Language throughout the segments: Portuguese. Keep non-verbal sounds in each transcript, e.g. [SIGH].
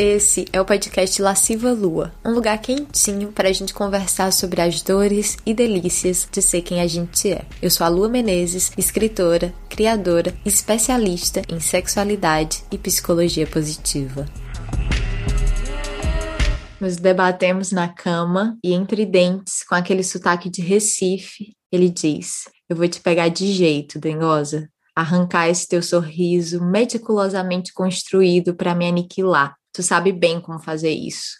Esse é o podcast Lasciva Lua, um lugar quentinho para a gente conversar sobre as dores e delícias de ser quem a gente é. Eu sou a Lua Menezes, escritora, criadora, especialista em sexualidade e psicologia positiva. Nos debatemos na cama e entre dentes, com aquele sotaque de Recife, ele diz: Eu vou te pegar de jeito, dengosa. Arrancar esse teu sorriso meticulosamente construído para me aniquilar Tu sabe bem como fazer isso.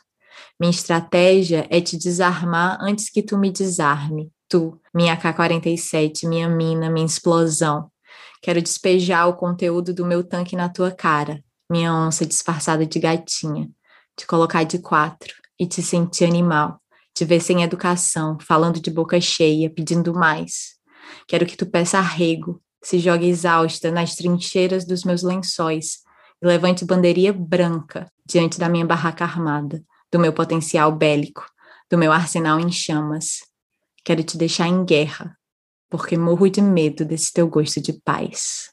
Minha estratégia é te desarmar antes que tu me desarme. Tu, minha K-47, minha mina, minha explosão. Quero despejar o conteúdo do meu tanque na tua cara, minha onça disfarçada de gatinha. Te colocar de quatro e te sentir animal. Te ver sem educação, falando de boca cheia, pedindo mais. Quero que tu peça arrego, se jogue exausta nas trincheiras dos meus lençóis, levante bandeirinha branca diante da minha barraca armada, do meu potencial bélico, do meu arsenal em chamas. Quero te deixar em guerra, porque morro de medo desse teu gosto de paz.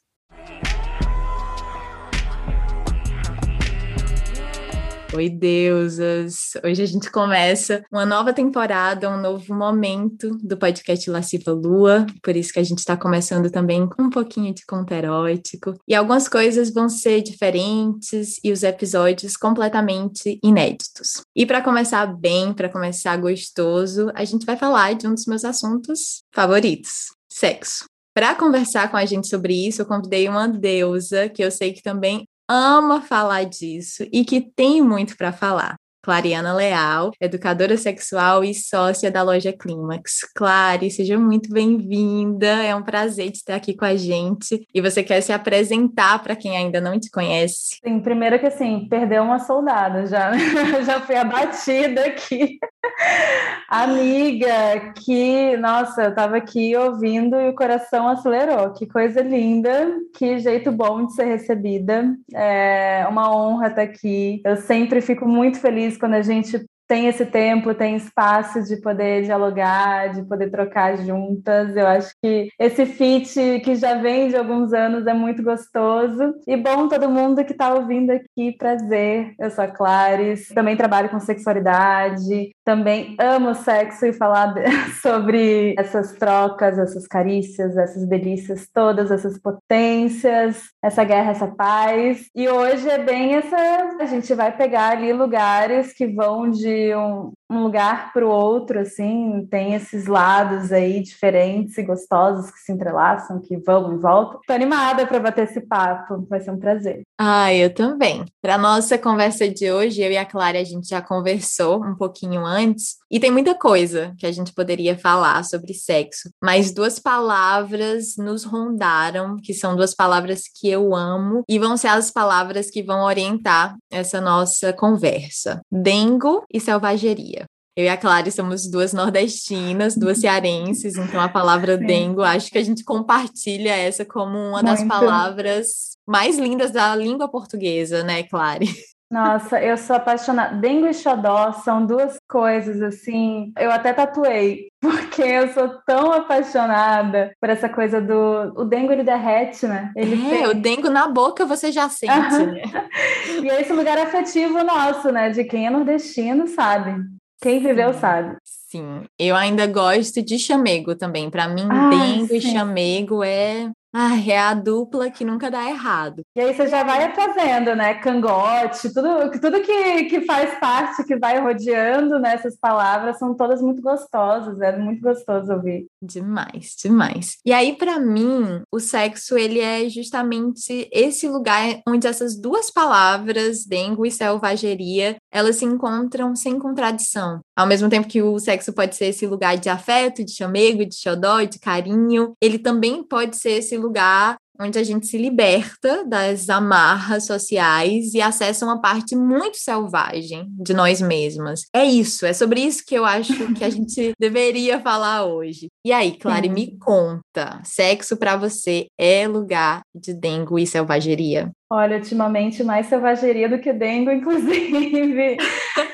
Oi, deusas! Hoje a gente começa uma nova temporada, um novo momento do podcast Lasciva Lua, por isso que a gente está começando também com um pouquinho de conto erótico. E algumas coisas vão ser diferentes e os episódios completamente inéditos. E para começar bem, para começar gostoso, a gente vai falar de um dos meus assuntos favoritos: sexo. Para conversar com a gente sobre isso, eu convidei uma deusa que eu sei que também ama falar disso e que tem muito para falar. Clariana Leal, educadora sexual e sócia da loja Clímax. Clare, seja muito bem-vinda. É um prazer ter aqui com a gente. E você quer se apresentar para quem ainda não te conhece? Sim, primeiro que assim, perdeu uma soldada já. [LAUGHS] já fui abatida aqui. Amiga, que, nossa, eu tava aqui ouvindo e o coração acelerou. Que coisa linda, que jeito bom de ser recebida. É uma honra estar aqui. Eu sempre fico muito feliz quando a gente tem esse tempo, tem espaço de poder dialogar, de poder trocar juntas. Eu acho que esse fit que já vem de alguns anos é muito gostoso. E bom todo mundo que está ouvindo aqui, prazer. Eu sou a Clares, também trabalho com sexualidade, também amo sexo e falar [LAUGHS] sobre essas trocas, essas carícias, essas delícias todas, essas potências, essa guerra, essa paz. E hoje é bem essa. A gente vai pegar ali lugares que vão de um, um lugar para o outro, assim, tem esses lados aí diferentes e gostosos que se entrelaçam, que vão e voltam. Tô animada para bater esse papo, vai ser um prazer. Ah, eu também. Para nossa conversa de hoje, eu e a Clara a gente já conversou um pouquinho antes e tem muita coisa que a gente poderia falar sobre sexo, mas duas palavras nos rondaram, que são duas palavras que eu amo e vão ser as palavras que vão orientar essa nossa conversa: dengo e selvageria. Eu e a Clara somos duas nordestinas, duas cearenses, então a palavra Sim. dengo, acho que a gente compartilha essa como uma Muito. das palavras mais lindas da língua portuguesa, né, Clary? [LAUGHS] Nossa, eu sou apaixonada. Dengo e xodó são duas coisas assim. Eu até tatuei, [LAUGHS] porque eu sou tão apaixonada por essa coisa do. O dengo ele derrete, né? Ele é, tem... o dengo na boca você já sente, né? [LAUGHS] e é esse lugar afetivo nosso, né? De quem é nordestino sabe. Quem viveu sabe. Sim, eu ainda gosto de chamego também. Para mim, ah, dengo sim. e chamego é Ai, é a dupla que nunca dá errado. E aí você já vai fazendo, né? Cangote, tudo, tudo que, que faz parte, que vai rodeando nessas né? palavras, são todas muito gostosas. É muito gostoso ouvir. Demais, demais. E aí, para mim, o sexo, ele é justamente esse lugar onde essas duas palavras, dengo e selvageria, elas se encontram sem contradição. Ao mesmo tempo que o sexo pode ser esse lugar de afeto, de chamego, de xodó, de carinho, ele também pode ser esse lugar onde a gente se liberta das amarras sociais e acessa uma parte muito selvagem de nós mesmas. É isso, é sobre isso que eu acho que a [LAUGHS] gente deveria falar hoje. E aí, Clary, me conta, sexo para você é lugar de dengo e selvageria? Olha, ultimamente mais selvageria do que dengo, [LAUGHS] inclusive.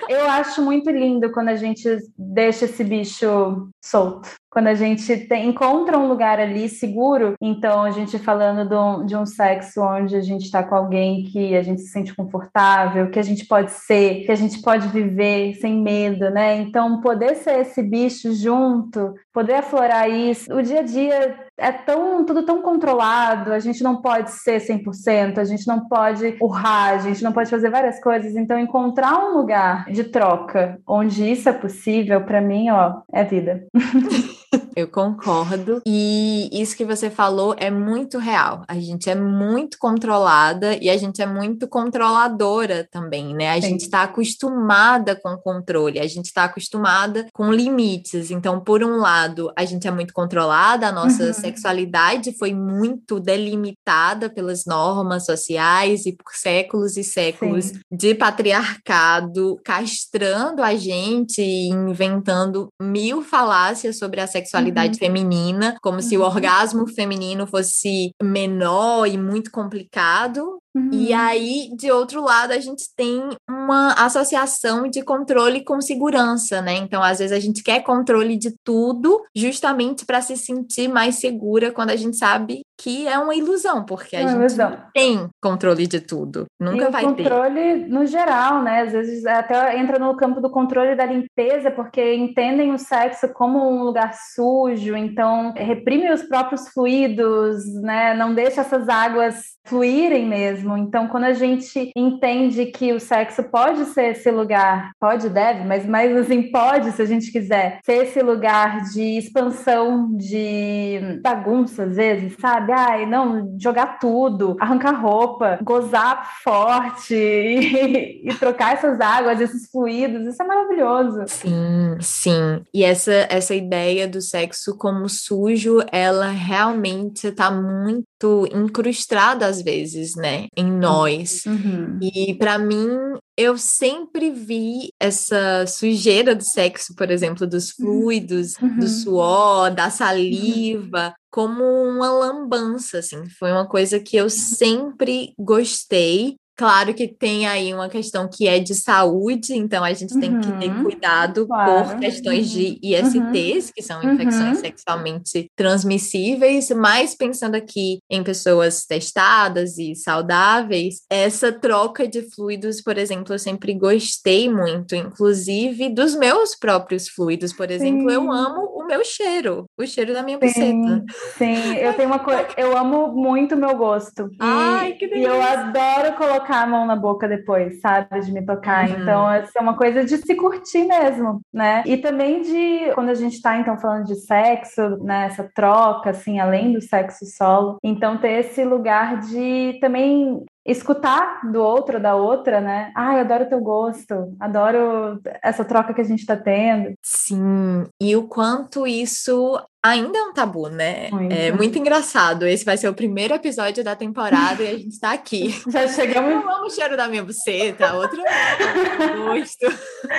Eu acho muito lindo quando a gente deixa esse bicho solto quando a gente tem, encontra um lugar ali seguro, então a gente falando de um, de um sexo onde a gente está com alguém que a gente se sente confortável, que a gente pode ser, que a gente pode viver sem medo, né? Então, poder ser esse bicho junto, poder aflorar isso, o dia a dia é tão tudo tão controlado, a gente não pode ser 100%, a gente não pode urrar, a gente não pode fazer várias coisas, então encontrar um lugar de troca onde isso é possível, para mim, ó, é vida. [LAUGHS] Eu concordo. E isso que você falou é muito real. A gente é muito controlada e a gente é muito controladora também, né? A Sim. gente está acostumada com controle, a gente está acostumada com limites. Então, por um lado, a gente é muito controlada, a nossa uhum. sexualidade foi muito delimitada pelas normas sociais e por séculos e séculos Sim. de patriarcado, castrando a gente e inventando mil falácias sobre a sexualidade sexualidade uhum. feminina, como uhum. se o uhum. orgasmo feminino fosse menor e muito complicado, Uhum. E aí, de outro lado, a gente tem uma associação de controle com segurança, né? Então, às vezes, a gente quer controle de tudo justamente para se sentir mais segura quando a gente sabe que é uma ilusão, porque a gente não tem controle de tudo. Nunca e vai ter. controle no geral, né? Às vezes até entra no campo do controle da limpeza, porque entendem o sexo como um lugar sujo, então reprime os próprios fluidos, né? Não deixa essas águas fluírem mesmo. Então, quando a gente entende que o sexo pode ser esse lugar, pode, deve, mas mais assim, pode, se a gente quiser, ser esse lugar de expansão, de bagunça, às vezes, sabe? Ai, não, jogar tudo, arrancar roupa, gozar forte [LAUGHS] e, e trocar essas águas, esses fluidos, isso é maravilhoso. Sim, sim. E essa, essa ideia do sexo como sujo, ela realmente está muito incrustada às vezes, né, em nós. Uhum. E para mim, eu sempre vi essa sujeira do sexo, por exemplo, dos uhum. fluidos, uhum. do suor, da saliva, como uma lambança, assim. Foi uma coisa que eu sempre gostei Claro que tem aí uma questão que é de saúde, então a gente tem uhum, que ter uhum. cuidado claro. por questões de ISTs, uhum, que são infecções uhum. sexualmente transmissíveis, mas pensando aqui em pessoas testadas e saudáveis, essa troca de fluidos, por exemplo, eu sempre gostei muito, inclusive dos meus próprios fluidos, por exemplo, sim. eu amo o meu cheiro, o cheiro da minha buceta. Sim, eu tenho uma coisa, eu amo muito o meu gosto. E, Ai, que delícia. E eu adoro colocar colocar a mão na boca depois, sabe? De me tocar. Uhum. Então, essa é uma coisa de se curtir mesmo, né? E também de, quando a gente tá, então, falando de sexo, né? Essa troca, assim, além do sexo solo. Então, ter esse lugar de também escutar do outro, da outra, né? Ai, adoro teu gosto, adoro essa troca que a gente tá tendo. Sim, e o quanto isso ainda é um tabu, né? Muito. É muito engraçado. Esse vai ser o primeiro episódio da temporada e a gente tá aqui. [LAUGHS] Já chegamos. Eu amo o cheiro da minha buceta, outro gosto.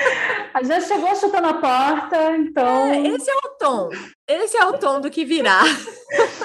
[LAUGHS] Já chegou chutando a porta, então. É, esse é o tom. Esse é o tom do que virá. [LAUGHS]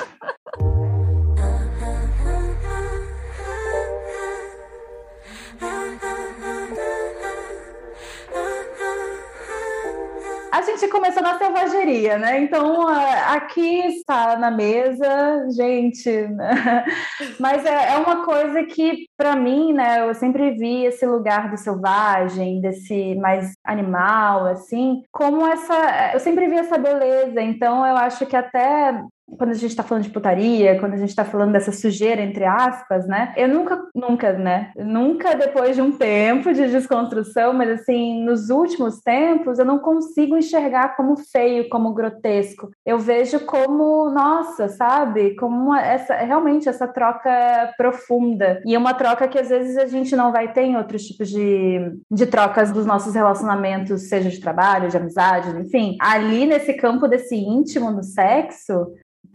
gente começou na selvageria, né? Então, aqui está na mesa, gente. [LAUGHS] Mas é, é uma coisa que, para mim, né, eu sempre vi esse lugar do selvagem, desse mais animal, assim, como essa. Eu sempre vi essa beleza. Então, eu acho que até quando a gente está falando de putaria, quando a gente está falando dessa sujeira, entre aspas, né? Eu nunca, nunca, né? Nunca depois de um tempo de desconstrução, mas assim, nos últimos tempos, eu não consigo enxergar como feio, como grotesco. Eu vejo como, nossa, sabe? Como uma, essa, realmente essa troca profunda. E uma troca que às vezes a gente não vai ter em outros tipos de, de trocas dos nossos relacionamentos, seja de trabalho, de amizade, enfim. Ali nesse campo desse íntimo no sexo,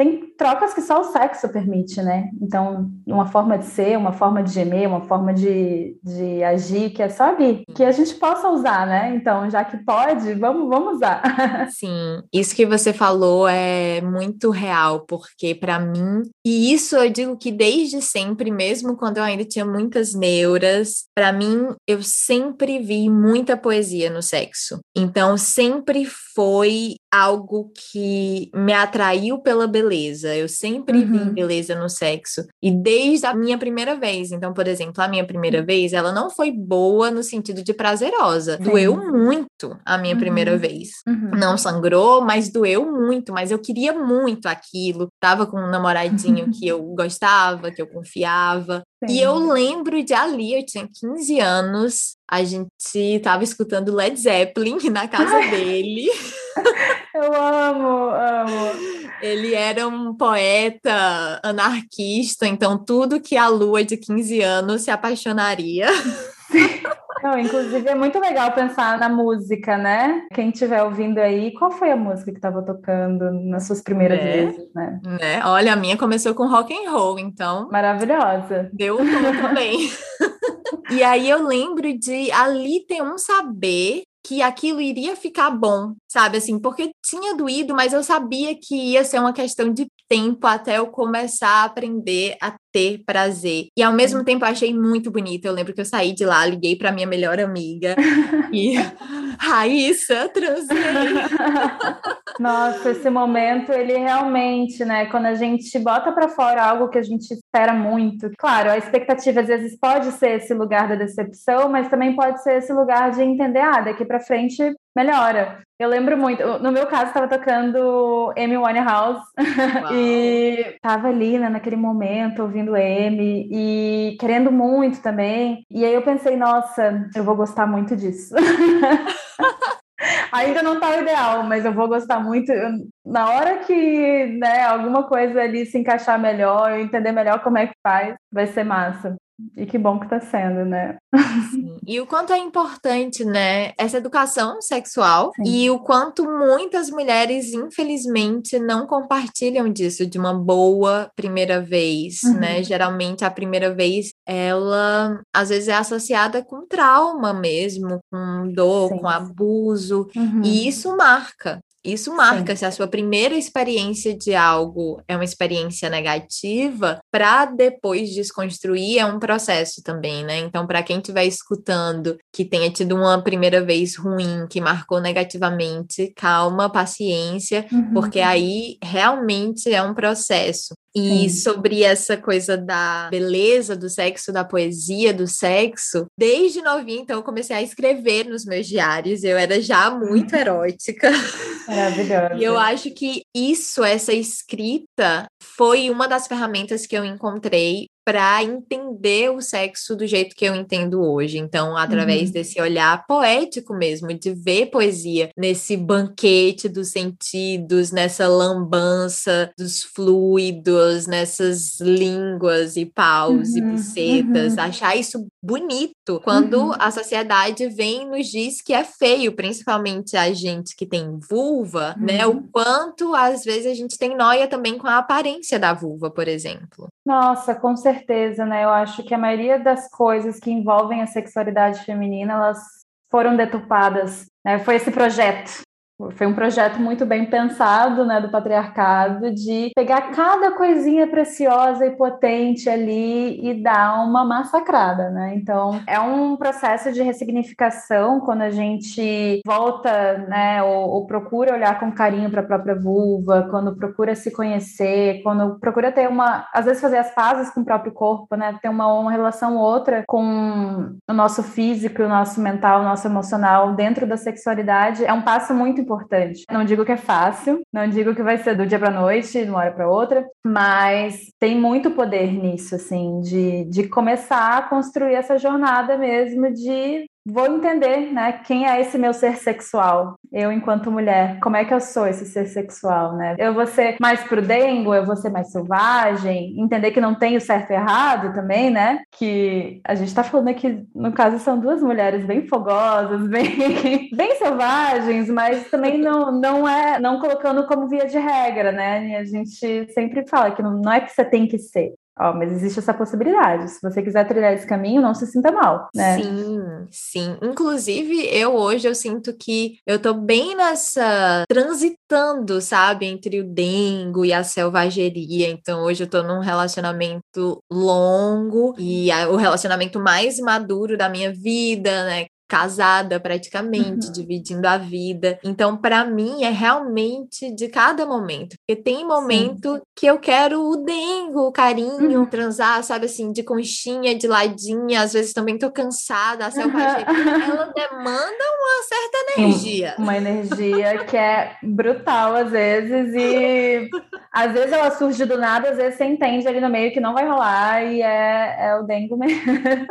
tem trocas que só o sexo permite, né? Então, uma forma de ser, uma forma de gemer, uma forma de, de agir, que é só ali, que a gente possa usar, né? Então, já que pode, vamos, vamos usar. [LAUGHS] Sim, isso que você falou é muito real, porque para mim, e isso eu digo que desde sempre, mesmo quando eu ainda tinha muitas neuras, para mim eu sempre vi muita poesia no sexo. Então, sempre foi algo que me atraiu pela beleza. Eu sempre uhum. vi beleza no sexo. E desde a minha primeira vez. Então, por exemplo, a minha primeira uhum. vez, ela não foi boa no sentido de prazerosa. Sim. Doeu muito a minha uhum. primeira vez. Uhum. Não sangrou, mas doeu muito. Mas eu queria muito aquilo. Tava com um namoradinho que eu [LAUGHS] gostava, que eu confiava. Sim. E eu lembro de ali, eu tinha 15 anos, a gente tava escutando Led Zeppelin [LAUGHS] na casa dele. [LAUGHS] Eu amo, amo. Ele era um poeta anarquista, então tudo que a lua de 15 anos se apaixonaria. Não, inclusive é muito legal pensar na música, né? Quem estiver ouvindo aí, qual foi a música que estava tocando nas suas primeiras é, vezes, né? né? Olha, a minha começou com rock and roll, então. Maravilhosa. Deu tom também. [LAUGHS] e aí eu lembro de ali ter um saber que aquilo iria ficar bom, sabe? Assim, porque tinha doído, mas eu sabia que ia ser uma questão de tempo até eu começar a aprender a ter prazer. E ao mesmo tempo eu achei muito bonito. Eu lembro que eu saí de lá, liguei para minha melhor amiga e [LAUGHS] Raíssa, transei. [LAUGHS] Nossa, esse momento ele realmente, né, quando a gente bota para fora algo que a gente espera muito. Claro, a expectativa às vezes pode ser esse lugar da decepção, mas também pode ser esse lugar de entender, ah, daqui para frente melhora. Eu lembro muito, no meu caso estava tocando Amy Winehouse [LAUGHS] e tava ali né, naquele momento ouvindo Amy e querendo muito também. E aí eu pensei, nossa, eu vou gostar muito disso. [LAUGHS] Ainda não tá o ideal, mas eu vou gostar muito. na hora que né, alguma coisa ali se encaixar melhor, eu entender melhor como é que faz, vai ser massa. E que bom que está sendo, né? Sim. E o quanto é importante, né, essa educação sexual Sim. e o quanto muitas mulheres, infelizmente, não compartilham disso de uma boa primeira vez, uhum. né? Geralmente a primeira vez, ela às vezes é associada com trauma mesmo, com dor, Sim. com abuso, uhum. e isso marca. Isso marca Sim. se a sua primeira experiência de algo é uma experiência negativa, para depois desconstruir é um processo também, né? Então, para quem estiver escutando que tenha tido uma primeira vez ruim, que marcou negativamente, calma, paciência, uhum. porque aí realmente é um processo. E Sim. sobre essa coisa da beleza do sexo, da poesia do sexo, desde novinha, então eu comecei a escrever nos meus diários. Eu era já muito erótica. Maravilhosa. E eu acho que isso, essa escrita, foi uma das ferramentas que eu encontrei para entender o sexo do jeito que eu entendo hoje. Então, através uhum. desse olhar poético mesmo, de ver poesia nesse banquete dos sentidos, nessa lambança dos fluidos, nessas línguas e paus uhum. e bucetas, uhum. achar isso bonito quando uhum. a sociedade vem e nos diz que é feio, principalmente a gente que tem vulva, né? O uhum. quanto às vezes a gente tem noia também com a aparência da vulva, por exemplo. Nossa, com certeza, né? Eu acho que a maioria das coisas que envolvem a sexualidade feminina, elas foram deturpadas. Né? Foi esse projeto foi um projeto muito bem pensado, né, do patriarcado, de pegar cada coisinha preciosa e potente ali e dar uma massacrada, né? Então, é um processo de ressignificação quando a gente volta, né, ou, ou procura olhar com carinho para a própria vulva, quando procura se conhecer, quando procura ter uma, às vezes fazer as pazes com o próprio corpo, né? Ter uma, uma relação outra com o nosso físico, o nosso mental, o nosso emocional dentro da sexualidade, é um passo muito importante. Não digo que é fácil, não digo que vai ser do dia para noite, de uma hora para outra, mas tem muito poder nisso, assim, de, de começar a construir essa jornada mesmo de vou entender, né, quem é esse meu ser sexual? Eu, enquanto mulher, como é que eu sou esse ser sexual, né? Eu vou ser mais prudengo, eu vou ser mais selvagem, entender que não tem o certo e errado também, né? Que a gente tá falando aqui, no caso, são duas mulheres bem fogosas, [LAUGHS] bem, bem selvagens, mas também não, não é, não colocando como via de regra, né? E a gente sempre fala que não, não é que você tem que ser, Mas existe essa possibilidade. Se você quiser trilhar esse caminho, não se sinta mal, né? Sim, sim. Inclusive, eu hoje eu sinto que eu tô bem nessa transitando, sabe, entre o dengo e a selvageria. Então, hoje eu tô num relacionamento longo e o relacionamento mais maduro da minha vida, né? Casada praticamente, uhum. dividindo a vida. Então, para mim, é realmente de cada momento. Porque tem momento Sim. que eu quero o dengo, o carinho, uhum. transar, sabe assim, de conchinha, de ladinha. Às vezes também tô cansada, uhum. ela demanda uma certa energia. Uma energia que é brutal às vezes e às vezes ela surge do nada, às vezes você entende ali no meio que não vai rolar e é, é o dengo mesmo.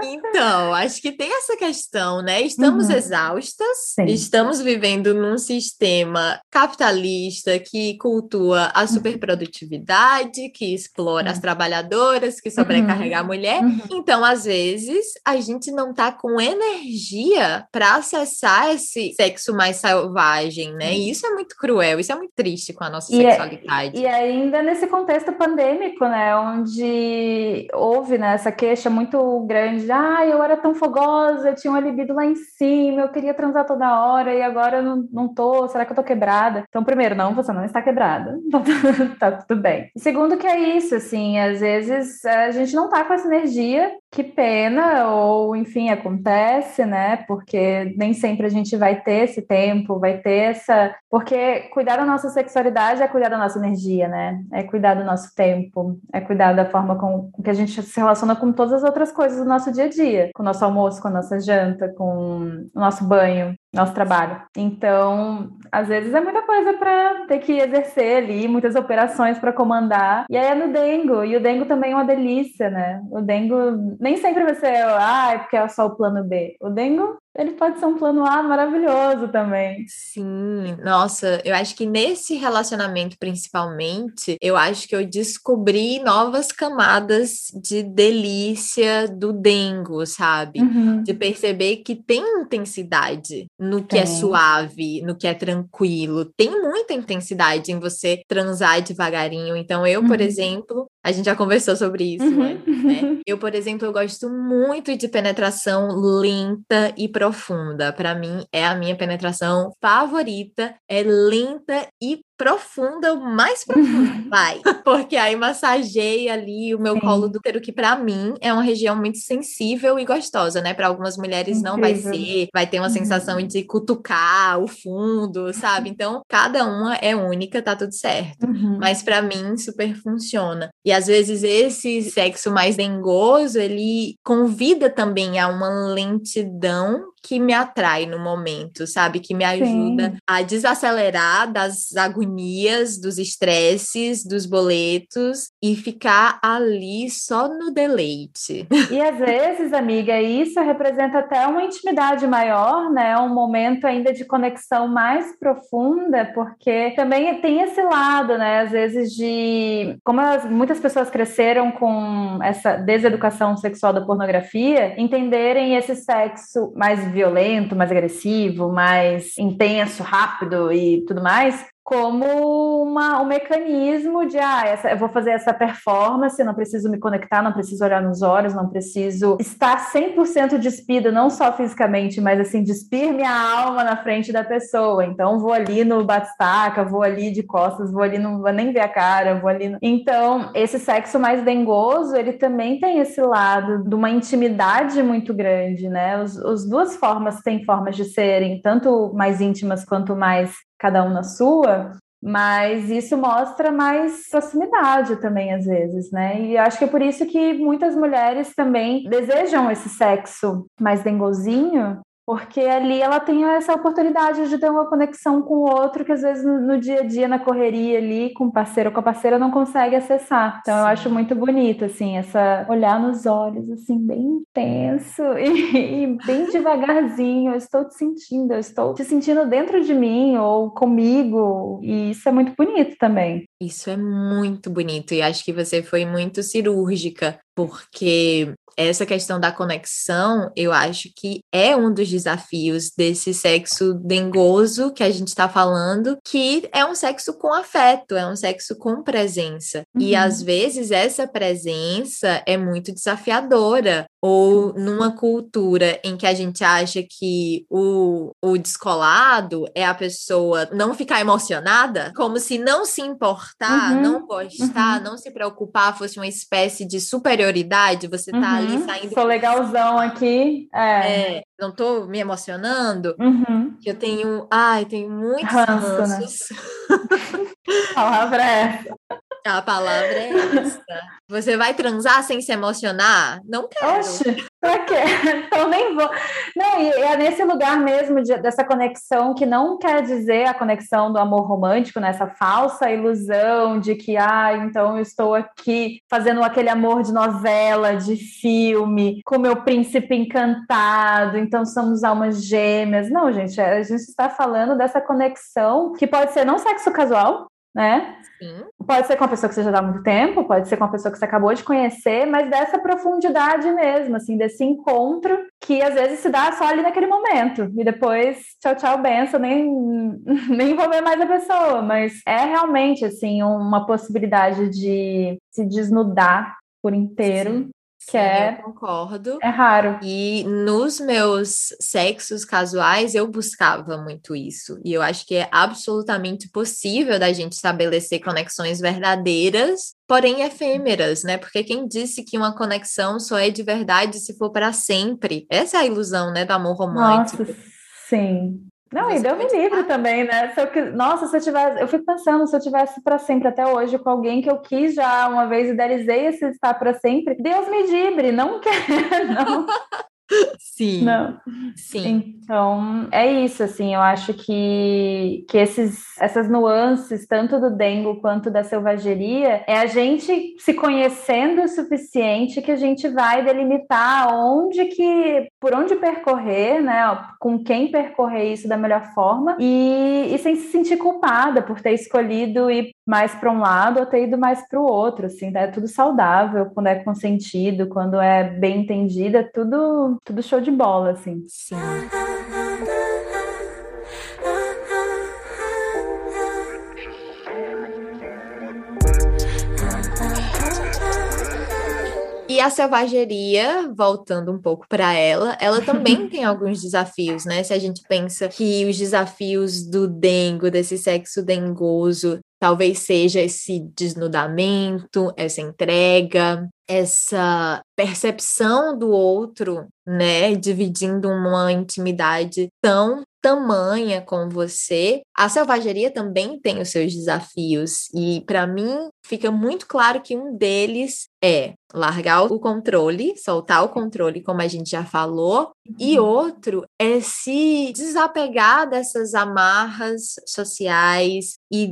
Então, acho que tem essa questão, né? Estamos uhum. exaustas, Sim. estamos vivendo num sistema capitalista que cultua a uhum. superprodutividade, que explora uhum. as trabalhadoras, que sobrecarrega a uhum. mulher. Uhum. Então, às vezes, a gente não tá com energia para acessar esse sexo mais selvagem, né? E isso é muito cruel, isso é muito triste com a nossa e é, sexualidade. É, e ainda nesse contexto pandêmico, né, onde houve né, essa queixa muito grande, ah, eu era tão fogosa, eu tinha uma libido lá em cima, eu queria transar toda hora e agora eu não, não tô, será que eu tô quebrada? Então, primeiro, não, você não está quebrada, [LAUGHS] tá, tudo bem. segundo que é isso, assim, às vezes a gente não tá com essa energia, que pena, ou enfim, acontece, né, porque nem sempre a gente vai ter esse tempo, vai ter essa... Porque cuidar da nossa sexualidade é cuidar da nossa energia, né, é cuidar do nosso tempo, é cuidar da forma com, que a gente se relaciona com todas as outras coisas do nosso dia a dia, com o nosso almoço, com a nossa janta, com o nosso banho, nosso trabalho. Então, às vezes é muita coisa para ter que exercer ali, muitas operações para comandar. E aí é no dengo, e o dengo também é uma delícia, né? O dengo nem sempre vai ser, ah, é porque é só o plano B. O dengo ele pode ser um plano A maravilhoso também. Sim, nossa, eu acho que nesse relacionamento principalmente, eu acho que eu descobri novas camadas de delícia do dengo, sabe? Uhum. De perceber que tem intensidade no que é tem. é suave, no que é tranquilo. Tem muita intensidade em você transar devagarinho. Então, eu, por uhum. exemplo, a gente já conversou sobre isso, uhum. né? Eu, por exemplo, eu gosto muito de penetração lenta e profunda. Para mim, é a minha penetração favorita. É lenta e profunda, o mais profundo, [LAUGHS] vai. Porque aí massageia ali o meu Sim. colo do útero, que para mim é uma região muito sensível e gostosa, né? Para algumas mulheres Incrível. não vai ser, vai ter uma uhum. sensação de cutucar o fundo, sabe? Então, cada uma é única, tá tudo certo. Uhum. Mas para mim super funciona. E às vezes esse sexo mais dengoso, ele convida também a uma lentidão que me atrai no momento, sabe? Que me ajuda Sim. a desacelerar das agonias, dos estresses, dos boletos e ficar ali só no deleite. E às vezes, amiga, isso representa até uma intimidade maior, né? Um momento ainda de conexão mais profunda, porque também tem esse lado, né? Às vezes de como as, muitas pessoas cresceram com essa deseducação sexual da pornografia, entenderem esse sexo mais violento, mais agressivo, mais intenso, rápido e tudo mais, como uma, um mecanismo de, ah, essa, eu vou fazer essa performance, não preciso me conectar, não preciso olhar nos olhos, não preciso estar 100% despido, não só fisicamente, mas assim, despir minha alma na frente da pessoa. Então, vou ali no batistaca, vou ali de costas, vou ali, não vou nem ver a cara, vou ali. No... Então, esse sexo mais dengoso, ele também tem esse lado de uma intimidade muito grande, né? Os, as duas formas têm formas de serem, tanto mais íntimas quanto mais cada um na sua, mas isso mostra mais proximidade também, às vezes, né? E acho que é por isso que muitas mulheres também desejam esse sexo mais dengozinho, porque ali ela tem essa oportunidade de ter uma conexão com o outro que às vezes no, no dia a dia, na correria ali, com o parceiro ou com a parceira, não consegue acessar. Então Sim. eu acho muito bonito, assim, essa olhar nos olhos, assim, bem intenso [LAUGHS] e, e bem devagarzinho. Eu estou te sentindo, eu estou te sentindo dentro de mim ou comigo, e isso é muito bonito também. Isso é muito bonito, e acho que você foi muito cirúrgica, porque essa questão da conexão, eu acho que é um dos desafios desse sexo dengoso que a gente está falando, que é um sexo com afeto, é um sexo com presença. Uhum. E às vezes essa presença é muito desafiadora, ou numa cultura em que a gente acha que o, o descolado é a pessoa não ficar emocionada, como se não se importar, uhum. não gostar, uhum. não se preocupar fosse uma espécie de superioridade, você tá uhum. Ali saindo. Sou legalzão aqui. É. é não tô me emocionando. Uhum. Eu tenho, ai, tenho muitos Ranço, né? palavra [LAUGHS] é essa. A palavra é essa. Você vai transar sem se emocionar? Não quero. Oxe, pra quê? [LAUGHS] Então nem vou. Não, e é nesse lugar mesmo de, dessa conexão que não quer dizer a conexão do amor romântico, nessa né? falsa ilusão de que, ah, então eu estou aqui fazendo aquele amor de novela, de filme, com meu príncipe encantado, então somos almas gêmeas. Não, gente, a gente está falando dessa conexão que pode ser não sexo casual, né? Sim. Pode ser com uma pessoa que você já dá muito tempo, pode ser com uma pessoa que você acabou de conhecer, mas dessa profundidade mesmo, assim, desse encontro que às vezes se dá só ali naquele momento. E depois, tchau, tchau, benção, nem, [LAUGHS] nem vou ver mais a pessoa. Mas é realmente, assim, uma possibilidade de se desnudar por inteiro Sim. Que Sim, é, eu concordo. É raro. E nos meus sexos casuais eu buscava muito isso. E eu acho que é absolutamente possível da gente estabelecer conexões verdadeiras, porém efêmeras, né? Porque quem disse que uma conexão só é de verdade se for para sempre? Essa é a ilusão, né, do amor romântico. Nossa, sim. Não, e deu me livre também, né? Se eu, nossa, se eu tivesse, eu fico pensando, se eu tivesse para sempre até hoje com alguém que eu quis já uma vez idealizei esse estar para sempre, Deus me livre, não quer, [LAUGHS] não. Sim. Não. Sim. Então, é isso, assim, eu acho que, que esses, essas nuances, tanto do dengo quanto da selvageria, é a gente se conhecendo o suficiente que a gente vai delimitar onde que, por onde percorrer, né, com quem percorrer isso da melhor forma e, e sem se sentir culpada por ter escolhido ir mais para um lado ou ter ido mais para o outro, assim, né? é tudo saudável, quando é consentido, quando é bem entendido, é tudo, tudo show de bola, assim. Sim. E a selvageria, voltando um pouco para ela, ela também [LAUGHS] tem alguns desafios, né? Se a gente pensa que os desafios do dengo, desse sexo dengoso, talvez seja esse desnudamento, essa entrega, essa percepção do outro, né, dividindo uma intimidade tão tamanha com você, a selvageria também tem os seus desafios e para mim fica muito claro que um deles é largar o controle, soltar o controle, como a gente já falou, e uhum. outro é se desapegar dessas amarras sociais e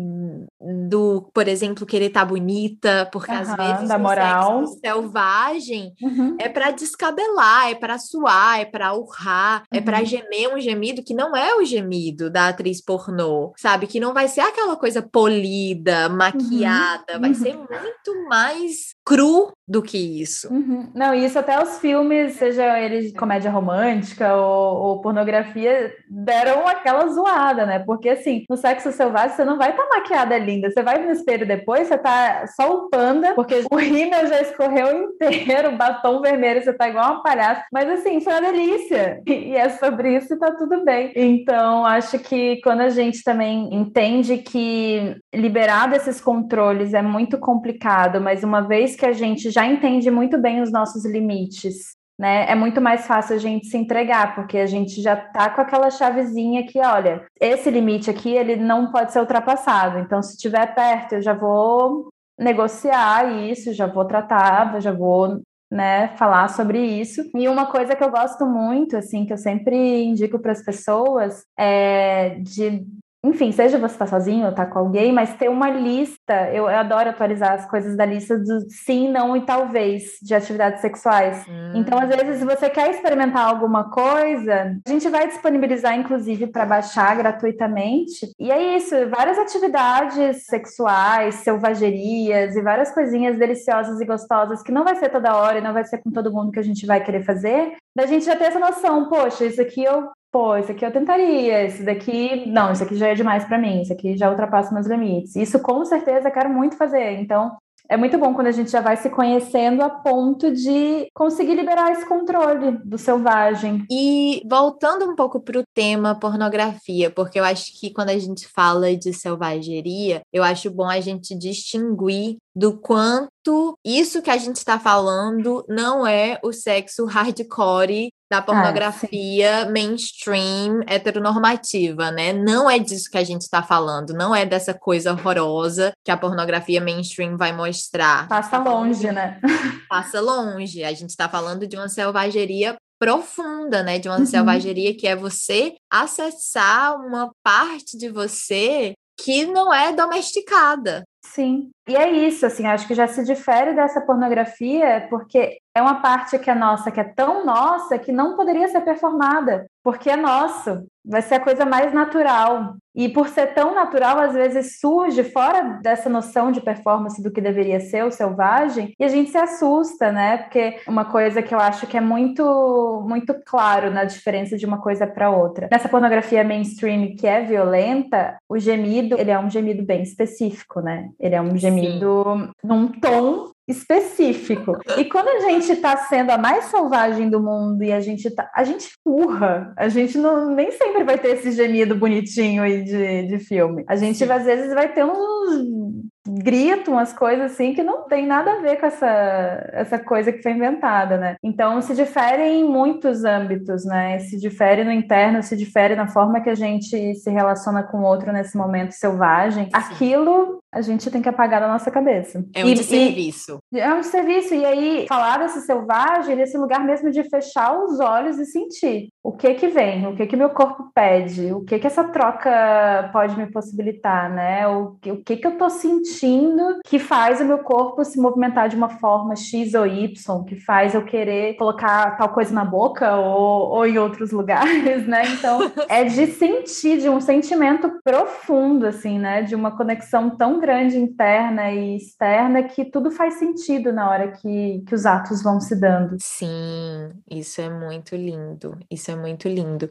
do, por exemplo, querer estar tá bonita, porque uhum, às vezes da moral selvagem uhum. é para descabelar, é para suar, é para urrar, é para uhum. gemer um gemido que não é o gemido da atriz pornô, sabe? Que não vai ser aquela coisa polida, maquiada, vai ser uhum. muito mais cru ou do que isso. Uhum. Não, isso até os filmes, seja eles comédia romântica ou, ou, pornografia, deram aquela zoada, né? Porque assim, no sexo selvagem você não vai estar tá maquiada linda, você vai no espelho depois, você tá só o panda, porque o rímel já escorreu inteiro, batom vermelho, você tá igual uma palhaça. Mas assim, foi uma delícia. E é sobre isso e tá tudo bem. Então, acho que quando a gente também entende que liberar desses controles é muito complicado, mas uma vez que a gente já entende muito bem os nossos limites, né? É muito mais fácil a gente se entregar, porque a gente já tá com aquela chavezinha que, olha, esse limite aqui, ele não pode ser ultrapassado. Então, se estiver perto, eu já vou negociar isso, já vou tratar, já vou né, falar sobre isso. E uma coisa que eu gosto muito, assim, que eu sempre indico para as pessoas é de enfim, seja você está sozinho ou está com alguém, mas ter uma lista, eu, eu, adoro atualizar as coisas da lista do sim, não e talvez de atividades sexuais. Hum. Então, às vezes, se você quer experimentar alguma coisa, a gente vai disponibilizar, inclusive, para baixar gratuitamente. E é isso, várias atividades sexuais, selvagerias e várias coisinhas deliciosas e gostosas que não vai ser toda hora e não vai ser com todo mundo que a gente vai querer fazer, da gente já ter essa noção, poxa, isso aqui eu pô, isso aqui eu tentaria, esse daqui, não, isso aqui já é demais para mim, isso aqui já ultrapassa meus limites. Isso com certeza quero muito fazer. Então, é muito bom quando a gente já vai se conhecendo a ponto de conseguir liberar esse controle do selvagem. E voltando um pouco para o tema pornografia, porque eu acho que quando a gente fala de selvageria, eu acho bom a gente distinguir do quanto isso que a gente está falando não é o sexo hardcore da ah, pornografia ah, mainstream heteronormativa, né? Não é disso que a gente está falando, não é dessa coisa horrorosa que a pornografia mainstream vai mostrar. Passa longe, né? [LAUGHS] Passa longe. A gente está falando de uma selvageria profunda, né? De uma uhum. selvageria que é você acessar uma parte de você que não é domesticada. Sim. E é isso, assim, acho que já se difere dessa pornografia, porque é uma parte que é nossa, que é tão nossa, que não poderia ser performada, porque é nosso, vai ser a coisa mais natural. E por ser tão natural, às vezes surge fora dessa noção de performance do que deveria ser o selvagem, e a gente se assusta, né? Porque uma coisa que eu acho que é muito muito claro na diferença de uma coisa para outra. Nessa pornografia mainstream que é violenta, o gemido, ele é um gemido bem específico, né? Ele é um gemido Sim. num tom específico. E quando a gente está sendo a mais selvagem do mundo e a gente tá, a gente urra, a gente não, nem sempre vai ter esse gemido bonitinho aí de, de filme. A gente Sim. às vezes vai ter uns gritam as coisas assim que não tem nada a ver com essa, essa coisa que foi inventada, né? Então se difere em muitos âmbitos, né? Se difere no interno, se difere na forma que a gente se relaciona com o outro nesse momento selvagem. Aquilo a gente tem que apagar da nossa cabeça. É um e, serviço. é um serviço. E aí, falar desse selvagem, desse lugar mesmo de fechar os olhos e sentir o que que vem, o que que meu corpo pede, o que que essa troca pode me possibilitar, né? O que, o que que eu tô sentindo que faz o meu corpo se movimentar de uma forma X ou Y, que faz eu querer colocar tal coisa na boca ou, ou em outros lugares, né? Então, [LAUGHS] é de sentir, de um sentimento profundo, assim, né? De uma conexão tão grande interna e externa que tudo faz sentido na hora que, que os atos vão se dando. Sim, isso é muito lindo. Isso é muito lindo.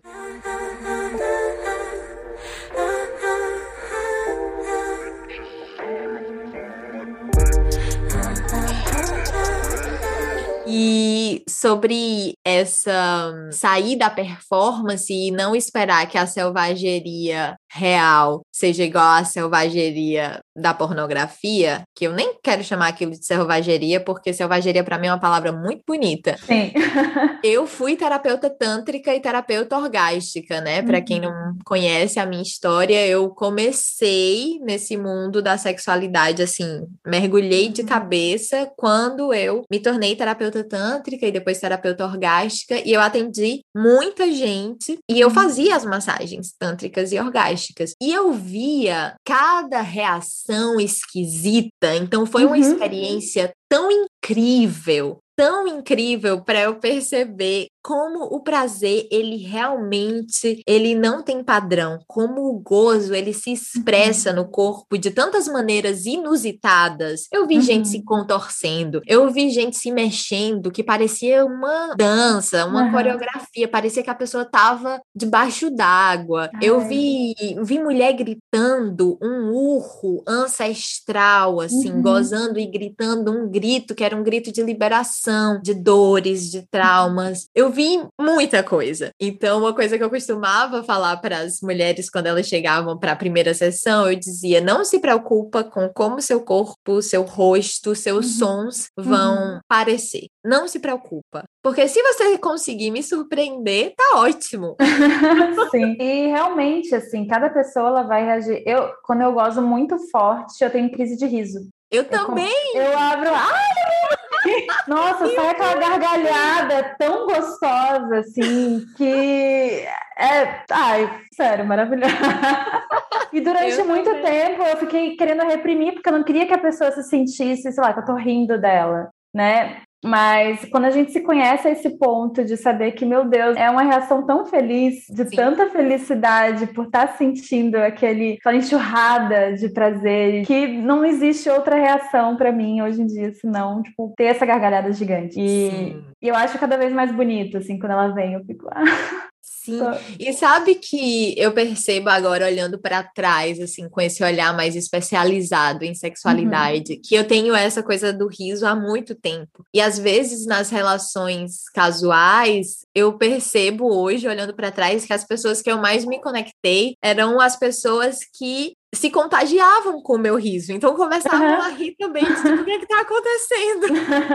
E sobre essa sair da performance e não esperar que a selvageria real seja igual à selvageria da pornografia, que eu nem quero chamar aquilo de selvageria, porque selvageria para mim é uma palavra muito bonita. Sim. [LAUGHS] eu fui terapeuta tântrica e terapeuta orgástica, né? Para uhum. quem não conhece a minha história, eu comecei nesse mundo da sexualidade assim, mergulhei de uhum. cabeça quando eu me tornei terapeuta tântrica e depois terapeuta orgástica e eu atendi muita gente e eu uhum. fazia as massagens tântricas e orgásticas. E eu via cada reação esquisita, então foi uma uhum. experiência tão incrível, tão incrível para eu perceber como o prazer ele realmente ele não tem padrão, como o gozo ele se expressa uhum. no corpo de tantas maneiras inusitadas. Eu vi uhum. gente se contorcendo, eu vi gente se mexendo que parecia uma dança, uma uhum. coreografia, parecia que a pessoa estava debaixo d'água. Eu vi vi mulher gritando um urro ancestral assim, uhum. gozando e gritando um grito que era um grito de liberação, de dores, de traumas. Eu vi muita coisa. Então, uma coisa que eu costumava falar para as mulheres quando elas chegavam para a primeira sessão, eu dizia: não se preocupa com como seu corpo, seu rosto, seus uhum. sons vão uhum. parecer. Não se preocupa. Porque se você conseguir me surpreender, tá ótimo. [LAUGHS] Sim. E realmente, assim, cada pessoa ela vai reagir. Eu, quando eu gozo muito forte, eu tenho crise de riso. Eu também! Eu, eu abro. Ai, Nossa, sai aquela gargalhada tão gostosa, assim, que é. Ai, sério, maravilhosa. E durante eu muito também. tempo eu fiquei querendo reprimir, porque eu não queria que a pessoa se sentisse, sei lá, que eu tô rindo dela, né? Mas quando a gente se conhece a esse ponto de saber que, meu Deus, é uma reação tão feliz, de Sim. tanta felicidade por estar tá sentindo aquele, aquela enxurrada de prazer, que não existe outra reação para mim hoje em dia, senão, tipo, ter essa gargalhada gigante. E, e, eu acho cada vez mais bonito, assim, quando ela vem, eu fico. Ah, Sim. E sabe que eu percebo agora, olhando para trás, assim, com esse olhar mais especializado em sexualidade, uhum. que eu tenho essa coisa do riso há muito tempo. E às vezes nas relações casuais, eu percebo hoje, olhando para trás, que as pessoas que eu mais me conectei eram as pessoas que se contagiavam com o meu riso. Então começavam uhum. a rir também. Tipo, o que é está acontecendo?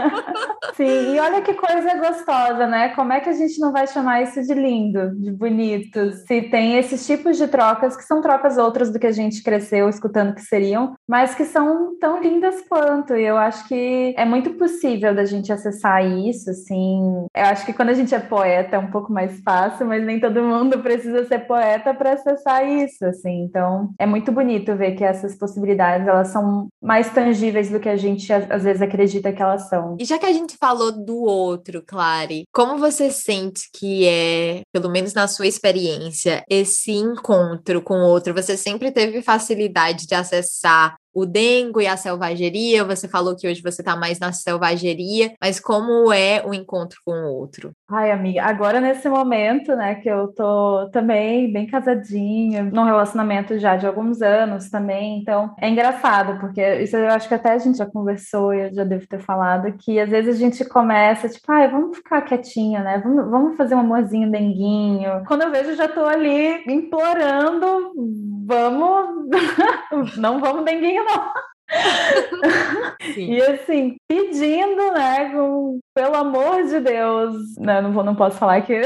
[LAUGHS] Sim, e olha que coisa gostosa, né? Como é que a gente não vai chamar isso de lindo, de bonito? Se tem esses tipos de trocas, que são trocas outras do que a gente cresceu escutando que seriam, mas que são tão lindas quanto. E eu acho que é muito possível da gente acessar isso, assim. Eu acho que quando a gente é poeta é um pouco mais fácil, mas nem todo mundo precisa ser poeta para acessar isso, assim. Então, é muito bonito bonito ver que essas possibilidades elas são mais tangíveis do que a gente às vezes acredita que elas são. E já que a gente falou do outro, Clary, como você sente que é, pelo menos na sua experiência, esse encontro com o outro? Você sempre teve facilidade de acessar o dengo e a selvageria. Você falou que hoje você está mais na selvageria, mas como é o encontro com o outro? Ai, amiga, agora nesse momento, né, que eu tô também bem casadinha, num relacionamento já de alguns anos também, então é engraçado, porque isso eu acho que até a gente já conversou, eu já devo ter falado, que às vezes a gente começa, tipo, ai, vamos ficar quietinha, né, vamos, vamos fazer um amorzinho denguinho. Quando eu vejo, eu já tô ali implorando, vamos, [LAUGHS] não vamos denguinho [LAUGHS] não. e assim, pedindo, né, com, pelo amor de Deus, né, não, vou, não posso falar que. [LAUGHS]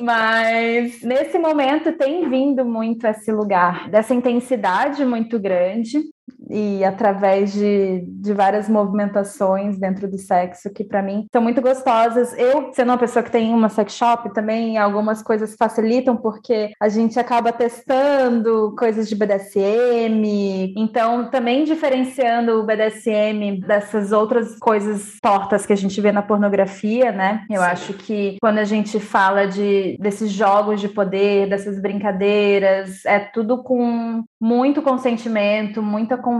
Mas nesse momento tem vindo muito esse lugar dessa intensidade muito grande e através de, de várias movimentações dentro do sexo que para mim são muito gostosas. Eu, sendo uma pessoa que tem uma sex shop também, algumas coisas facilitam porque a gente acaba testando coisas de BDSM, então também diferenciando o BDSM dessas outras coisas tortas que a gente vê na pornografia, né? Eu Sim. acho que quando a gente fala de desses jogos de poder, dessas brincadeiras, é tudo com muito consentimento, muita conversa,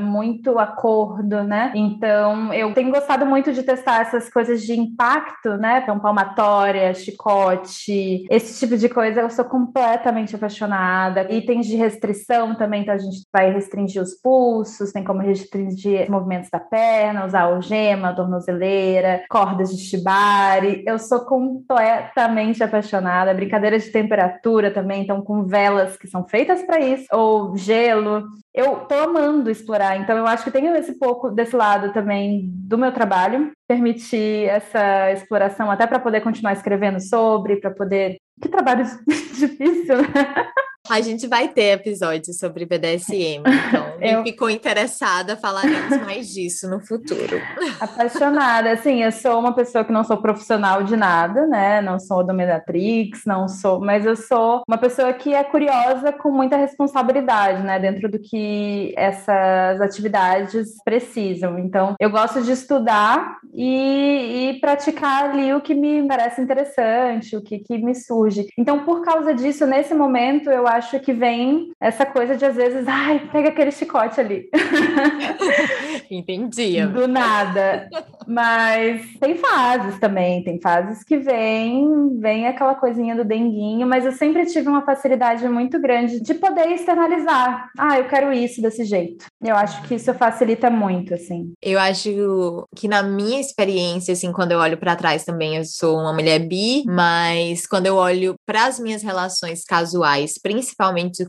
muito acordo, né? Então, eu tenho gostado muito de testar essas coisas de impacto, né? Então, palmatória, chicote, esse tipo de coisa, eu sou completamente apaixonada. Itens de restrição também, então a gente vai restringir os pulsos, tem como restringir movimentos da perna, usar algema, tornozeleira, cordas de shibari. Eu sou completamente apaixonada. Brincadeiras de temperatura também, então com velas que são feitas para isso ou gelo. Eu tô amando explorar, então eu acho que tenho esse pouco desse lado também do meu trabalho, permitir essa exploração até para poder continuar escrevendo sobre, para poder. Que trabalho [LAUGHS] difícil, né? A gente vai ter episódios sobre BDSM, então [LAUGHS] eu... ficou interessada, falaremos mais disso no futuro. [LAUGHS] Apaixonada, assim, eu sou uma pessoa que não sou profissional de nada, né? Não sou dominatrix, não sou, mas eu sou uma pessoa que é curiosa com muita responsabilidade, né? Dentro do que essas atividades precisam. Então, eu gosto de estudar e, e praticar ali o que me parece interessante, o que, que me surge. Então, por causa disso, nesse momento, eu acho que vem essa coisa de às vezes, ai, pega aquele chicote ali. [LAUGHS] Entendi. Do nada. Mas tem fases também, tem fases que vem, vem aquela coisinha do denguinho, mas eu sempre tive uma facilidade muito grande de poder externalizar. Ah, eu quero isso desse jeito. Eu acho que isso facilita muito, assim. Eu acho que na minha experiência, assim, quando eu olho para trás também, eu sou uma mulher bi, mas quando eu olho para as minhas relações casuais, principalmente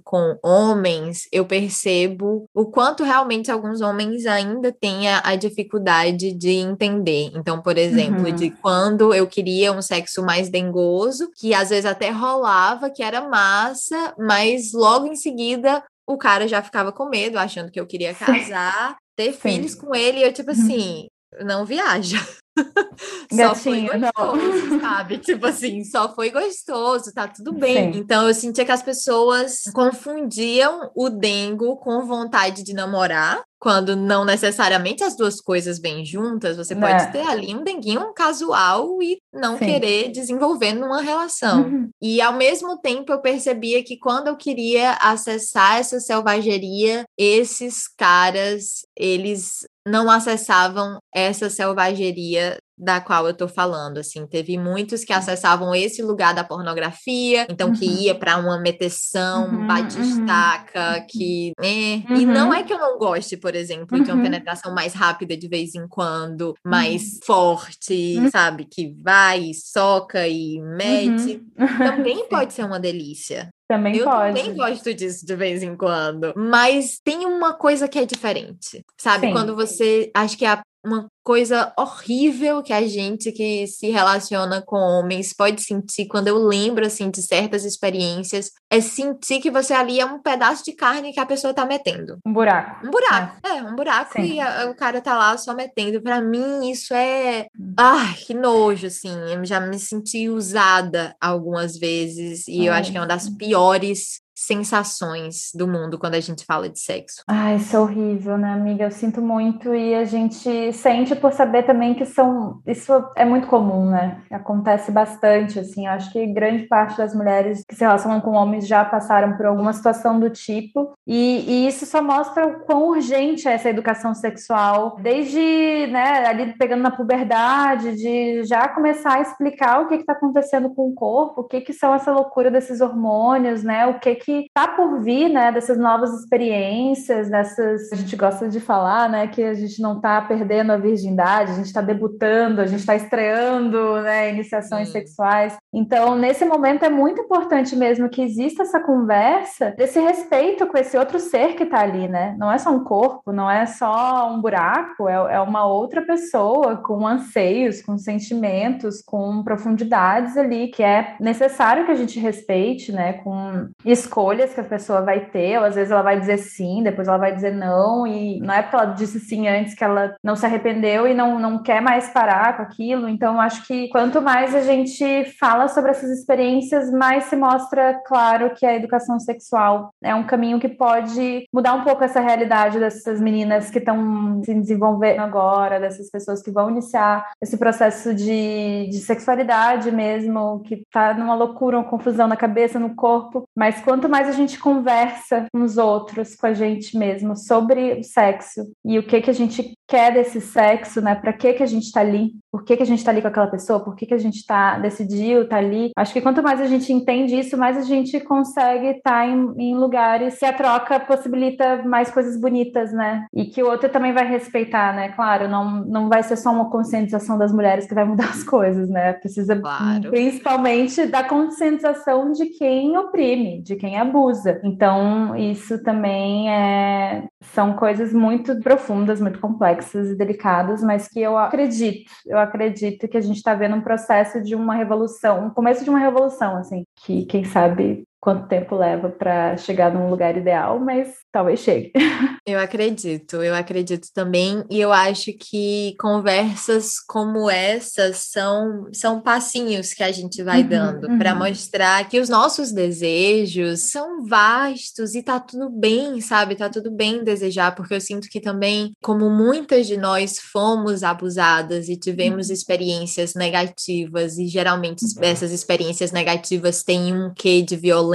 com homens, eu percebo o quanto realmente alguns homens ainda têm a, a dificuldade de entender. Então, por exemplo, uhum. de quando eu queria um sexo mais dengoso, que às vezes até rolava, que era massa, mas logo em seguida o cara já ficava com medo, achando que eu queria [LAUGHS] casar. ter Sim. filhos com ele, e eu, tipo uhum. assim, não viaja. [LAUGHS] só foi gostoso, não. sabe? [LAUGHS] Tipo assim, só foi gostoso, tá tudo bem. Sim. Então eu sentia que as pessoas confundiam o dengo com vontade de namorar, quando não necessariamente as duas coisas vêm juntas, você pode é. ter ali um denguinho casual e não Sim. querer desenvolver numa relação. Uhum. E ao mesmo tempo eu percebia que quando eu queria acessar essa selvageria, esses caras, eles não acessavam essa selvageria da qual eu tô falando, assim, teve muitos que acessavam esse lugar da pornografia, então que uhum. ia para uma meteção, uhum, batistaca, uhum. que, né? E não uhum. é que eu não goste, por exemplo, de uma uhum. penetração mais rápida de vez em quando, mais uhum. forte, sabe, que vai, soca e mete, [LAUGHS] também pode ser uma delícia. Também eu pode. também gosto disso de vez em quando. Mas tem uma coisa que é diferente. Sabe? Sim. Quando você. Acho que é uma coisa horrível que a gente que se relaciona com homens pode sentir quando eu lembro assim de certas experiências é sentir que você ali é um pedaço de carne que a pessoa tá metendo. Um buraco. Um buraco. É, é um buraco Sim. e a, o cara tá lá só metendo. Para mim isso é, hum. ai, que nojo assim. Eu já me senti usada algumas vezes e eu acho que é uma das piores sensações do mundo quando a gente fala de sexo. Ai, isso é horrível, né, amiga? Eu sinto muito e a gente sente por saber também que são isso é muito comum, né? Acontece bastante, assim. Eu acho que grande parte das mulheres que se relacionam com homens já passaram por alguma situação do tipo e, e isso só mostra o quão urgente é essa educação sexual, desde, né, ali pegando na puberdade, de já começar a explicar o que está acontecendo com o corpo, o que que são essa loucura desses hormônios, né? O que que tá por vir, né, dessas novas experiências, dessas, a gente gosta de falar, né, que a gente não tá perdendo a virgindade, a gente está debutando, a gente está estreando, né, iniciações sexuais. Então, nesse momento é muito importante mesmo que exista essa conversa, desse respeito com esse outro ser que tá ali, né? Não é só um corpo, não é só um buraco, é, é uma outra pessoa com anseios, com sentimentos, com profundidades ali que é necessário que a gente respeite, né, com escolha escolhas que a pessoa vai ter, ou às vezes ela vai dizer sim, depois ela vai dizer não, e não é porque ela disse sim antes que ela não se arrependeu e não, não quer mais parar com aquilo. Então, acho que quanto mais a gente fala sobre essas experiências, mais se mostra claro que a educação sexual é um caminho que pode mudar um pouco essa realidade dessas meninas que estão se desenvolvendo agora, dessas pessoas que vão iniciar esse processo de, de sexualidade mesmo, que tá numa loucura, uma confusão na cabeça, no corpo, mas quanto quanto mais a gente conversa com os outros, com a gente mesmo, sobre o sexo e o que que a gente quer desse sexo, né? Para que que a gente está ali? Por que que a gente está ali com aquela pessoa? Por que que a gente está decidiu tá ali? Acho que quanto mais a gente entende isso, mais a gente consegue estar tá em, em, lugares que a troca possibilita mais coisas bonitas, né? E que o outro também vai respeitar, né? Claro, não não vai ser só uma conscientização das mulheres que vai mudar [LAUGHS] as coisas, né? Precisa claro. principalmente da conscientização de quem oprime, de quem abusa. Então, isso também é, são coisas muito profundas, muito complexas e delicadas, mas que eu acredito, eu acredito que a gente está vendo um processo de uma revolução, um começo de uma revolução, assim, que quem sabe quanto tempo leva para chegar num lugar ideal, mas talvez chegue. [LAUGHS] Eu acredito, eu acredito também, e eu acho que conversas como essas são, são passinhos que a gente vai uhum, dando uhum. para mostrar que os nossos desejos são vastos e tá tudo bem, sabe? Tá tudo bem desejar, porque eu sinto que também, como muitas de nós fomos abusadas e tivemos uhum. experiências negativas, e geralmente uhum. essas experiências negativas têm um quê de violência,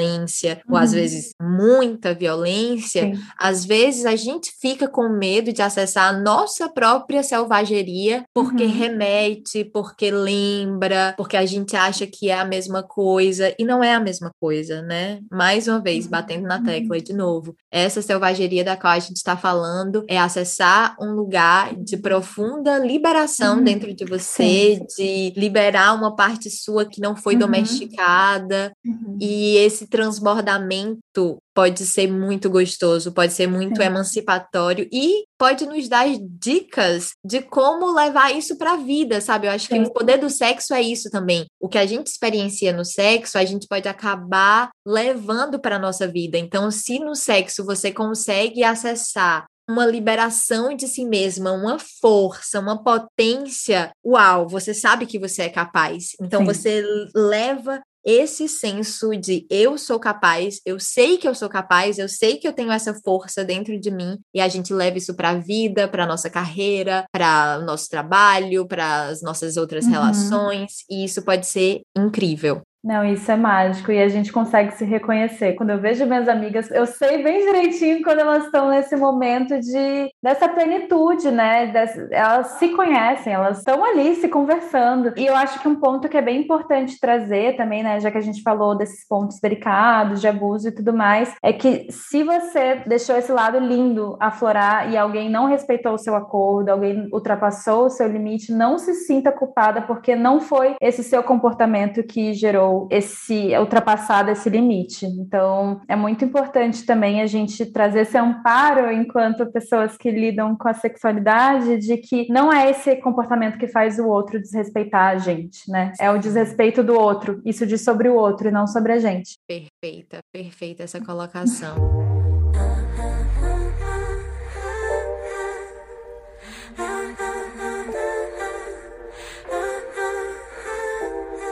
ou às uhum. vezes muita violência, Sim. às vezes a gente fica com medo de acessar a nossa própria selvageria porque uhum. remete, porque lembra, porque a gente acha que é a mesma coisa e não é a mesma coisa, né? Mais uma vez, uhum. batendo na tecla uhum. de novo. Essa selvageria da qual a gente está falando é acessar um lugar de profunda liberação uhum. dentro de você, Sim. de liberar uma parte sua que não foi uhum. domesticada uhum. e esse transbordamento pode ser muito gostoso, pode ser muito emancipatório e pode nos dar dicas de como levar isso para a vida, sabe? Eu acho que o poder do sexo é isso também. O que a gente experiencia no sexo, a gente pode acabar levando para nossa vida. Então, se no sexo você consegue acessar uma liberação de si mesma, uma força, uma potência. Uau, você sabe que você é capaz. Então Sim. você leva esse senso de eu sou capaz, eu sei que eu sou capaz, eu sei que eu tenho essa força dentro de mim e a gente leva isso para a vida, para nossa carreira, para o nosso trabalho, para as nossas outras uhum. relações e isso pode ser incrível. Não, isso é mágico e a gente consegue se reconhecer. Quando eu vejo minhas amigas, eu sei bem direitinho quando elas estão nesse momento de dessa plenitude, né? Dessa, elas se conhecem, elas estão ali se conversando. E eu acho que um ponto que é bem importante trazer também, né, já que a gente falou desses pontos delicados, de abuso e tudo mais, é que se você deixou esse lado lindo aflorar e alguém não respeitou o seu acordo, alguém ultrapassou o seu limite, não se sinta culpada porque não foi esse seu comportamento que gerou esse ultrapassado esse limite. Então, é muito importante também a gente trazer esse amparo enquanto pessoas que lidam com a sexualidade de que não é esse comportamento que faz o outro desrespeitar a gente, né? É o desrespeito do outro. Isso diz sobre o outro e não sobre a gente. Perfeita, perfeita essa colocação. [LAUGHS]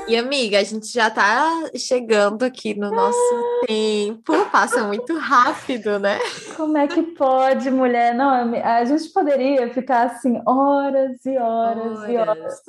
E amiga, a gente já tá chegando aqui no nosso tempo. Passa muito rápido, né? Como é que pode, mulher? Não, a gente poderia ficar assim horas e horas, horas. e horas.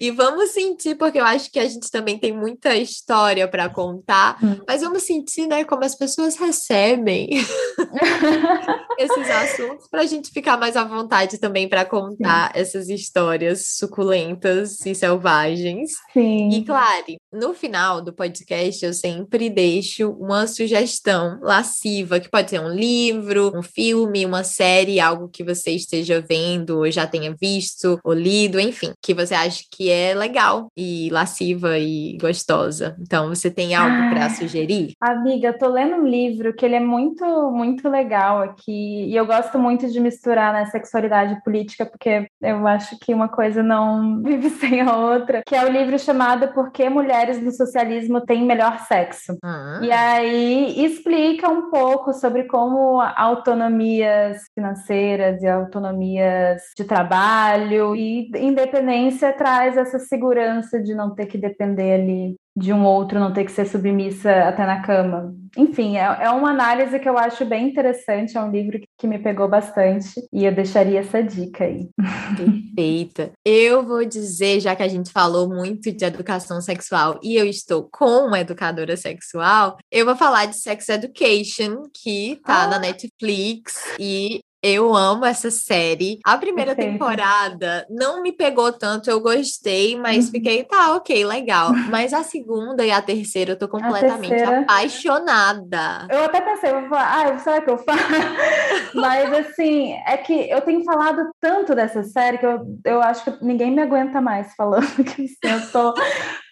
e vamos sentir, porque eu acho que a gente também tem muita história para contar, hum. mas vamos sentir, né, como as pessoas recebem [LAUGHS] esses assuntos para a gente ficar mais à vontade também para contar Sim. essas histórias suculentas e selvagens. Sim. E, claro, no final do podcast eu sempre deixo uma sugestão lasciva, que pode ser um livro, um filme, uma série, algo que você esteja vendo, ou já tenha visto, ou lido, enfim, que você acha que é legal e lasciva e gostosa. Então, você tem algo para sugerir? Amiga, eu tô lendo um livro que ele é muito, muito legal aqui, e eu gosto muito de misturar né, sexualidade e política, porque eu acho que uma coisa não [LAUGHS] vive sem a outra, que é o livro livro chamado Por que Mulheres no Socialismo Têm Melhor Sexo. Uhum. E aí explica um pouco sobre como autonomias financeiras e autonomias de trabalho e independência traz essa segurança de não ter que depender ali de um outro não ter que ser submissa até na cama. Enfim, é, é uma análise que eu acho bem interessante, é um livro que, que me pegou bastante e eu deixaria essa dica aí. Perfeita. Eu vou dizer, já que a gente falou muito de educação sexual e eu estou com uma educadora sexual, eu vou falar de Sex Education, que tá ah. na Netflix e eu amo essa série. A primeira Perfeito. temporada não me pegou tanto, eu gostei, mas uhum. fiquei, tá, ok, legal. Mas a segunda e a terceira eu tô completamente terceira... apaixonada. Eu até pensei, vou falar, ah, será que eu falo? [LAUGHS] mas assim, é que eu tenho falado tanto dessa série que eu, eu acho que ninguém me aguenta mais falando [LAUGHS] que assim, eu tô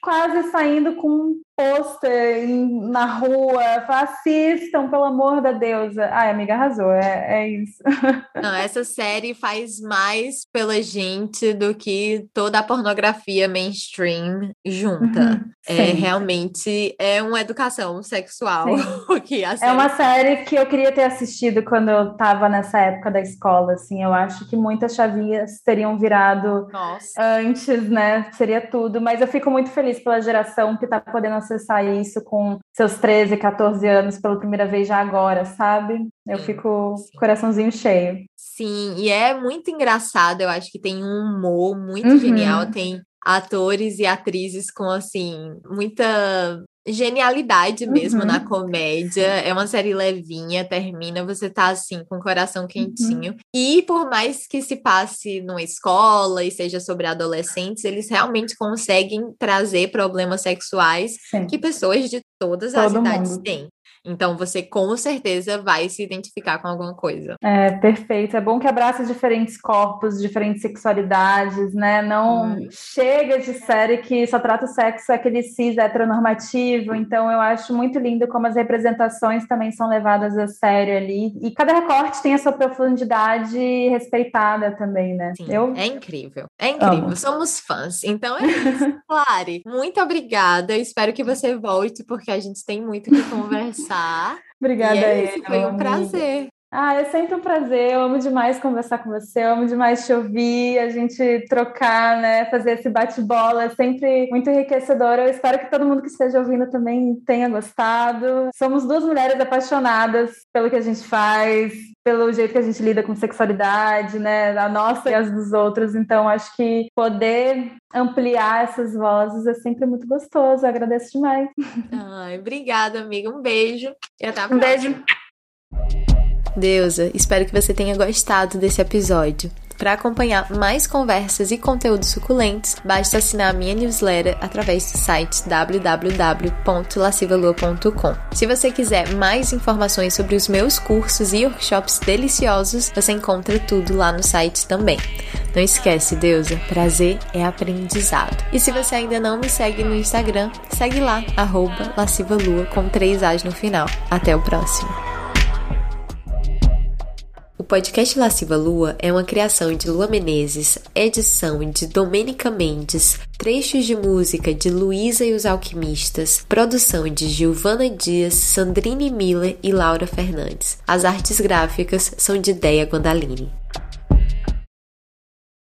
quase saindo com um pôster na rua, assistam, pelo amor da deusa. Ai, amiga, arrasou, é, é isso. [LAUGHS] Não, essa série faz mais pela gente do que toda a pornografia mainstream junta. Uhum, é realmente é uma educação sexual. [LAUGHS] que É uma série que eu queria ter assistido quando eu estava nessa época da escola, assim. Eu acho que muitas chavinhas teriam virado Nossa. antes, né? Seria tudo, mas eu fico muito feliz feliz pela geração que está podendo acessar isso com seus 13, 14 anos pela primeira vez já agora, sabe? Eu fico coraçãozinho cheio. Sim, e é muito engraçado, eu acho que tem um humor muito uhum. genial, tem atores e atrizes com assim muita genialidade mesmo uhum. na comédia. É uma série levinha, termina, você tá assim com o coração quentinho. Uhum. E por mais que se passe numa escola e seja sobre adolescentes, eles realmente conseguem trazer problemas sexuais Sim. que pessoas de todas Todo as idades mundo. têm. Então você com certeza vai se identificar com alguma coisa. É, perfeito. É bom que abraça diferentes corpos, diferentes sexualidades, né? Não hum. chega de série que só trata o sexo aquele cis heteronormativo. Então eu acho muito lindo como as representações também são levadas a sério ali. E cada recorte tem a sua profundidade respeitada também, né? Sim, eu... É incrível. É incrível. Amo. Somos fãs. Então é isso. [LAUGHS] Clare, muito obrigada. Eu espero que você volte, porque a gente tem muito que conversar. [LAUGHS] Obrigada, e é isso, Foi um prazer. Ah, é sempre um prazer. Eu amo demais conversar com você, eu amo demais te ouvir, a gente trocar, né? Fazer esse bate-bola é sempre muito enriquecedor. Eu espero que todo mundo que esteja ouvindo também tenha gostado. Somos duas mulheres apaixonadas pelo que a gente faz, pelo jeito que a gente lida com sexualidade, né? A nossa e as dos outros. Então, acho que poder ampliar essas vozes é sempre muito gostoso. Eu agradeço demais. Ai, obrigada, amiga. Um beijo e até a próxima. Um beijo. Deusa, espero que você tenha gostado desse episódio. Para acompanhar mais conversas e conteúdos suculentos, basta assinar a minha newsletter através do site www.lascivalua.com. Se você quiser mais informações sobre os meus cursos e workshops deliciosos, você encontra tudo lá no site também. Não esquece, Deusa, prazer é aprendizado. E se você ainda não me segue no Instagram, segue lá, arroba lascivalua com três As no final. Até o próximo. Podcast Lasciva Lua é uma criação de Lua Menezes, edição de Domênica Mendes, trechos de música de Luísa e os Alquimistas, produção de Giovana Dias, Sandrine Miller e Laura Fernandes. As artes gráficas são de Deia Guandalini.